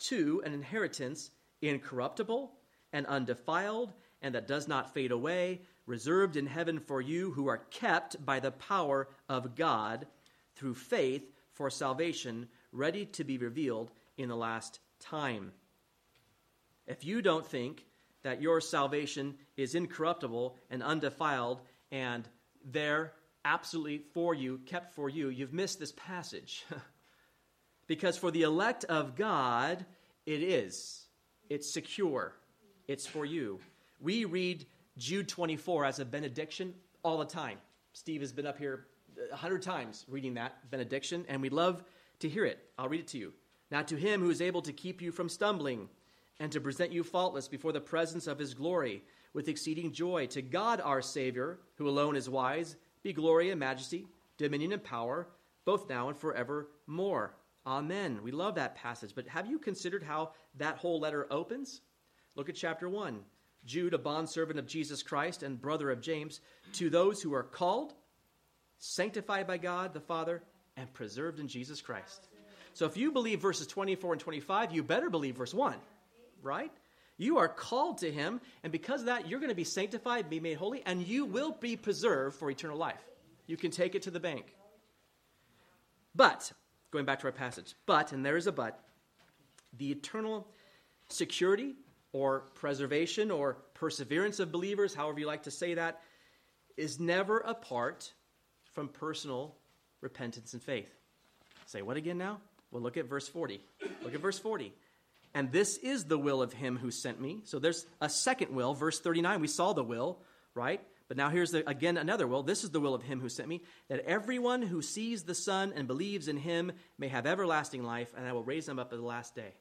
to an inheritance incorruptible and undefiled, and that does not fade away, reserved in heaven for you who are kept by the power of God through faith for salvation, ready to be revealed in the last time. If you don't think that your salvation is incorruptible and undefiled and there absolutely for you, kept for you, you've missed this passage. Because for the elect of God, it is. It's secure. It's for you. We read Jude 24 as a benediction all the time. Steve has been up here a hundred times reading that benediction, and we love to hear it. I'll read it to you. Now, to him who is able to keep you from stumbling and to present you faultless before the presence of his glory with exceeding joy. To God our Savior, who alone is wise, be glory and majesty, dominion and power, both now and forevermore. Amen. We love that passage, but have you considered how that whole letter opens? Look at chapter 1. Jude, a bondservant of Jesus Christ and brother of James, to those who are called, sanctified by God the Father, and preserved in Jesus Christ. So if you believe verses 24 and 25, you better believe verse 1, right? You are called to him, and because of that, you're going to be sanctified, be made holy, and you will be preserved for eternal life. You can take it to the bank. But, going back to our passage, but, and there is a but, the eternal security or preservation or perseverance of believers, however you like to say that, is never apart from personal repentance and faith. Say what again now? Well, look at verse 40. Look at verse 40. And this is the will of him who sent me. So there's a second will. Verse 39, we saw the will, right? But now here's the, again another will. This is the will of him who sent me, that everyone who sees the Son and believes in him may have everlasting life, and I will raise them up at the last day.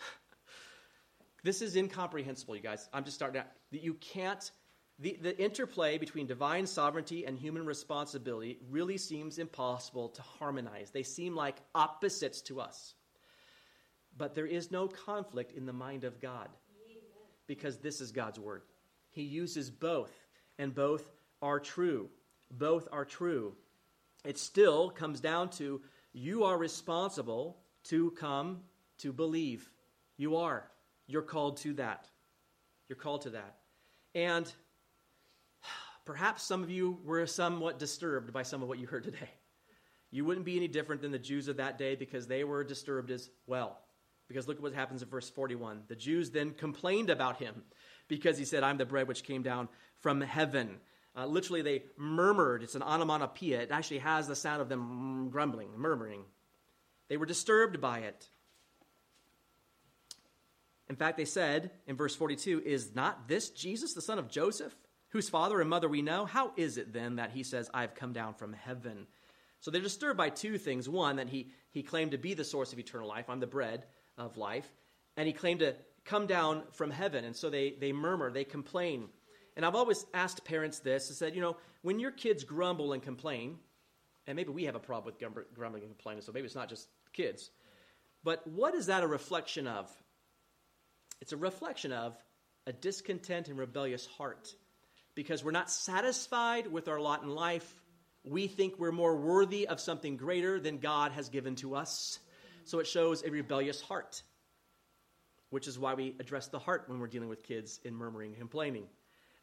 this is incomprehensible, you guys. I'm just starting out. You can't, the, the interplay between divine sovereignty and human responsibility really seems impossible to harmonize. They seem like opposites to us. But there is no conflict in the mind of God because this is God's word. He uses both, and both are true. Both are true. It still comes down to you are responsible to come to believe. You are. You're called to that. You're called to that. And perhaps some of you were somewhat disturbed by some of what you heard today. You wouldn't be any different than the Jews of that day because they were disturbed as well. Because look at what happens in verse 41. The Jews then complained about him because he said, I'm the bread which came down from heaven. Uh, literally, they murmured. It's an onomatopoeia. It actually has the sound of them grumbling, murmuring. They were disturbed by it. In fact, they said in verse 42, Is not this Jesus, the son of Joseph, whose father and mother we know? How is it then that he says, I've come down from heaven? So they're disturbed by two things. One, that he, he claimed to be the source of eternal life. I'm the bread of life. And he claimed to come down from heaven. And so they, they murmur, they complain. And I've always asked parents this, I said, you know, when your kids grumble and complain, and maybe we have a problem with grumbling and complaining, so maybe it's not just kids, but what is that a reflection of? It's a reflection of a discontent and rebellious heart. Because we're not satisfied with our lot in life. We think we're more worthy of something greater than God has given to us. So it shows a rebellious heart, which is why we address the heart when we're dealing with kids in murmuring and complaining.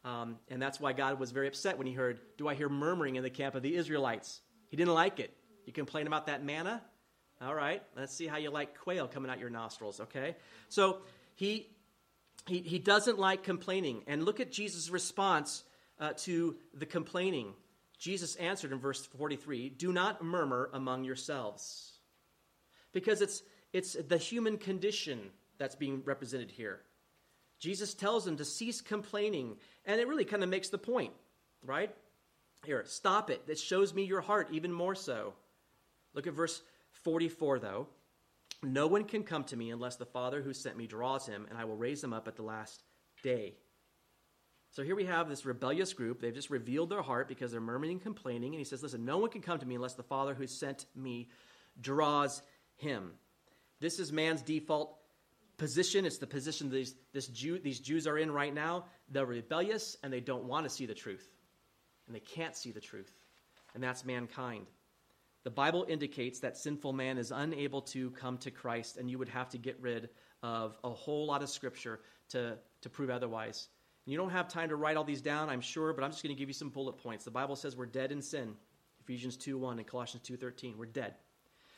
Um, and that's why God was very upset when he heard, Do I hear murmuring in the camp of the Israelites? He didn't like it. You complain about that manna? All right, let's see how you like quail coming out your nostrils, okay? So he, he, he doesn't like complaining. And look at Jesus' response uh, to the complaining. Jesus answered in verse 43 Do not murmur among yourselves because it's, it's the human condition that's being represented here. Jesus tells them to cease complaining, and it really kind of makes the point, right? Here, stop it. It shows me your heart even more so. Look at verse 44, though. No one can come to me unless the Father who sent me draws him, and I will raise him up at the last day. So here we have this rebellious group. They've just revealed their heart because they're murmuring and complaining. And he says, Listen, no one can come to me unless the Father who sent me draws him. This is man's default position. It's the position these, this Jew, these Jews are in right now. They're rebellious and they don't want to see the truth. And they can't see the truth. And that's mankind. The Bible indicates that sinful man is unable to come to Christ, and you would have to get rid of a whole lot of scripture to, to prove otherwise. And you don't have time to write all these down, I'm sure, but I'm just going to give you some bullet points. The Bible says we're dead in sin. Ephesians 2 1 and Colossians 2 13. We're dead.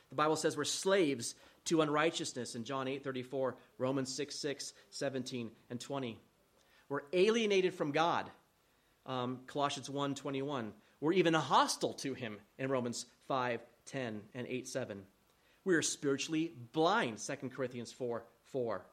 The Bible says we're slaves to unrighteousness in John 8 34, Romans 6 6, 17, and 20. We're alienated from God, um, Colossians 1 21. We're even hostile to him in Romans 5 10 and 8 7. We are spiritually blind, 2 Corinthians 4 4.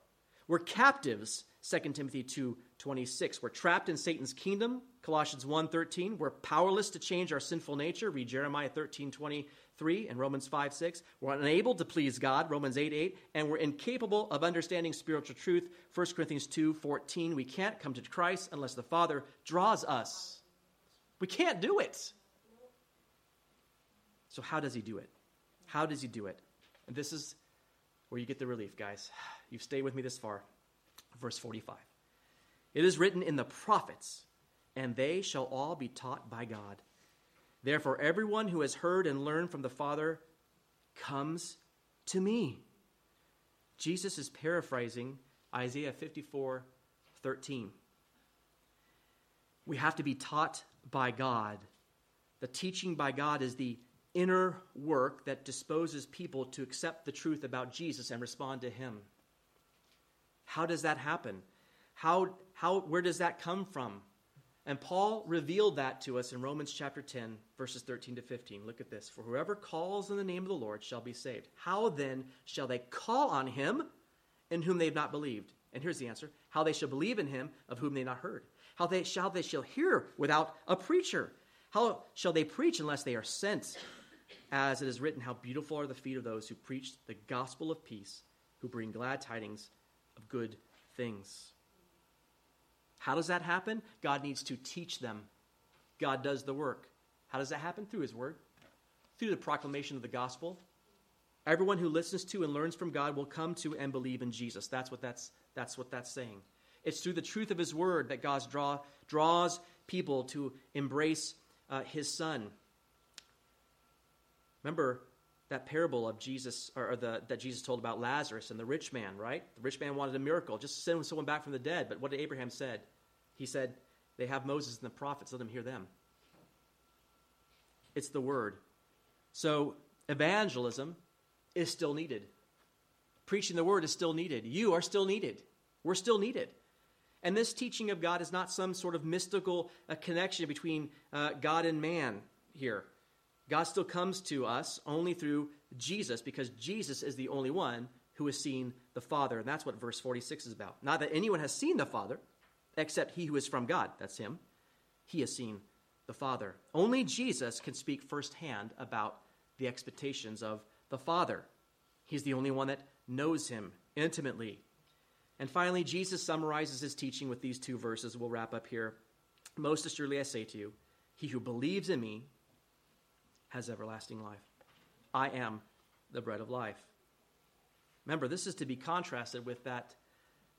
We're captives, 2 Timothy 2:26. We're trapped in Satan's kingdom, Colossians 1:13. We're powerless to change our sinful nature, read Jeremiah 13:23 and Romans 5:6. We're unable to please God, Romans 8:8, and we're incapable of understanding spiritual truth, 1 Corinthians 2:14. We can't come to Christ unless the Father draws us. We can't do it. So how does he do it? How does he do it? And this is where you get the relief, guys. You've stayed with me this far verse 45. It is written in the prophets, and they shall all be taught by God. Therefore, everyone who has heard and learned from the Father comes to me. Jesus is paraphrasing Isaiah 54 13. We have to be taught by God. The teaching by God is the inner work that disposes people to accept the truth about Jesus and respond to Him. How does that happen? How, how, where does that come from? And Paul revealed that to us in Romans chapter 10, verses 13 to 15. Look at this. For whoever calls in the name of the Lord shall be saved. How then shall they call on him in whom they have not believed? And here's the answer how they shall believe in him of whom they have not heard. How they shall they shall hear without a preacher? How shall they preach unless they are sent? As it is written, how beautiful are the feet of those who preach the gospel of peace, who bring glad tidings of good things. How does that happen? God needs to teach them. God does the work. How does that happen? Through His Word, through the proclamation of the gospel. Everyone who listens to and learns from God will come to and believe in Jesus. That's what that's, that's, what that's saying. It's through the truth of His Word that God draw, draws people to embrace uh, His Son. Remember, that parable of Jesus, or the, that Jesus told about Lazarus and the rich man, right? The rich man wanted a miracle, just send someone back from the dead. But what did Abraham said? He said, "They have Moses and the prophets. Let them hear them." It's the word. So evangelism is still needed. Preaching the word is still needed. You are still needed. We're still needed. And this teaching of God is not some sort of mystical uh, connection between uh, God and man here. God still comes to us only through Jesus because Jesus is the only one who has seen the Father. And that's what verse 46 is about. Not that anyone has seen the Father, except he who is from God. That's him. He has seen the Father. Only Jesus can speak firsthand about the expectations of the Father. He's the only one that knows him intimately. And finally, Jesus summarizes his teaching with these two verses. We'll wrap up here. Most assuredly, I say to you, he who believes in me has everlasting life. I am the bread of life. Remember, this is to be contrasted with that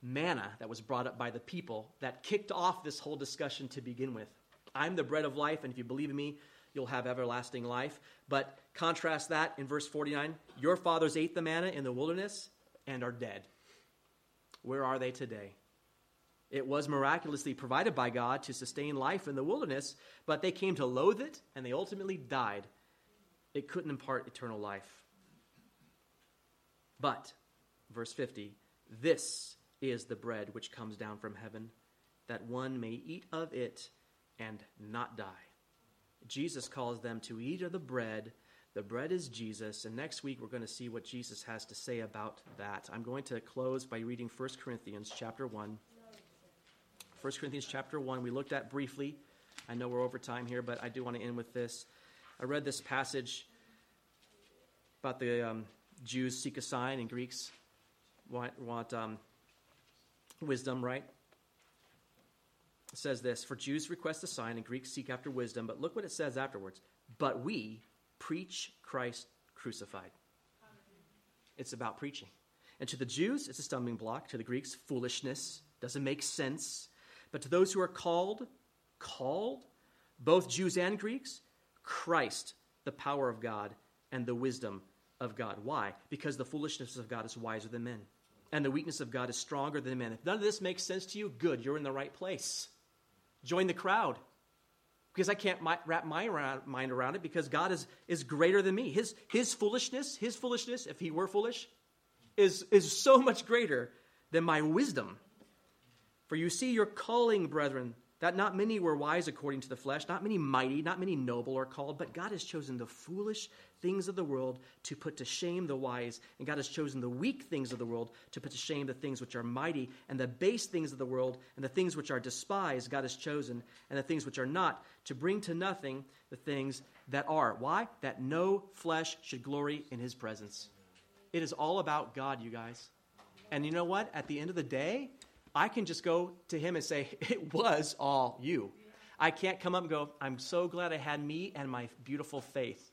manna that was brought up by the people that kicked off this whole discussion to begin with. I'm the bread of life, and if you believe in me, you'll have everlasting life. But contrast that in verse 49 Your fathers ate the manna in the wilderness and are dead. Where are they today? It was miraculously provided by God to sustain life in the wilderness, but they came to loathe it and they ultimately died it couldn't impart eternal life. But, verse 50, this is the bread which comes down from heaven, that one may eat of it and not die. Jesus calls them to eat of the bread. The bread is Jesus, and next week we're going to see what Jesus has to say about that. I'm going to close by reading 1 Corinthians chapter 1. 1 Corinthians chapter 1, we looked at briefly. I know we're over time here, but I do want to end with this. I read this passage about the um, Jews seek a sign and Greeks want, want um, wisdom, right? It says this For Jews request a sign and Greeks seek after wisdom, but look what it says afterwards. But we preach Christ crucified. It's about preaching. And to the Jews, it's a stumbling block. To the Greeks, foolishness. Doesn't make sense. But to those who are called, called, both Jews and Greeks, Christ, the power of God and the wisdom of God. Why? Because the foolishness of God is wiser than men, and the weakness of God is stronger than men. If none of this makes sense to you, good, you're in the right place. Join the crowd. Because I can't wrap my mind around it because God is, is greater than me. His, his foolishness, his foolishness, if he were foolish, is, is so much greater than my wisdom. For you see your calling, brethren, that not many were wise according to the flesh, not many mighty, not many noble are called, but God has chosen the foolish things of the world to put to shame the wise, and God has chosen the weak things of the world to put to shame the things which are mighty, and the base things of the world, and the things which are despised, God has chosen, and the things which are not, to bring to nothing the things that are. Why? That no flesh should glory in his presence. It is all about God, you guys. And you know what? At the end of the day, I can just go to him and say, It was all you. I can't come up and go, I'm so glad I had me and my beautiful faith.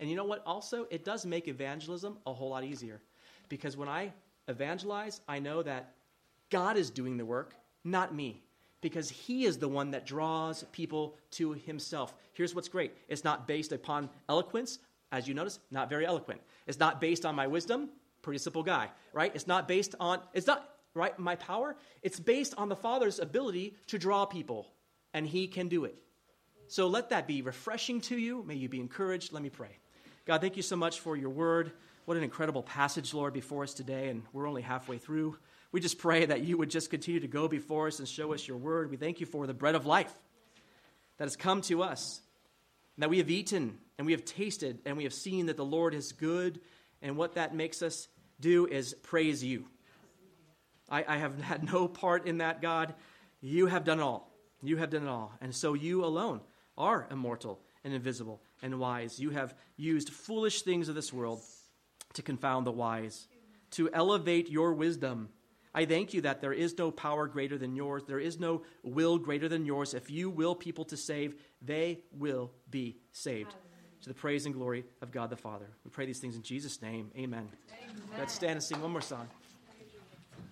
And you know what? Also, it does make evangelism a whole lot easier. Because when I evangelize, I know that God is doing the work, not me. Because he is the one that draws people to himself. Here's what's great it's not based upon eloquence, as you notice, not very eloquent. It's not based on my wisdom, pretty simple guy, right? It's not based on, it's not, right? My power, it's based on the Father's ability to draw people, and He can do it. So let that be refreshing to you. May you be encouraged. Let me pray. God, thank you so much for your word. What an incredible passage, Lord, before us today, and we're only halfway through. We just pray that you would just continue to go before us and show us your word. We thank you for the bread of life that has come to us, that we have eaten and we have tasted and we have seen that the Lord is good, and what that makes us do is praise you. I, I have had no part in that, God. You have done all. You have done it all. And so you alone are immortal and invisible and wise. You have used foolish things of this world to confound the wise, to elevate your wisdom. I thank you that there is no power greater than yours. There is no will greater than yours. If you will people to save, they will be saved. To the praise and glory of God the Father. We pray these things in Jesus' name. Amen. Amen. Let's stand and sing one more song.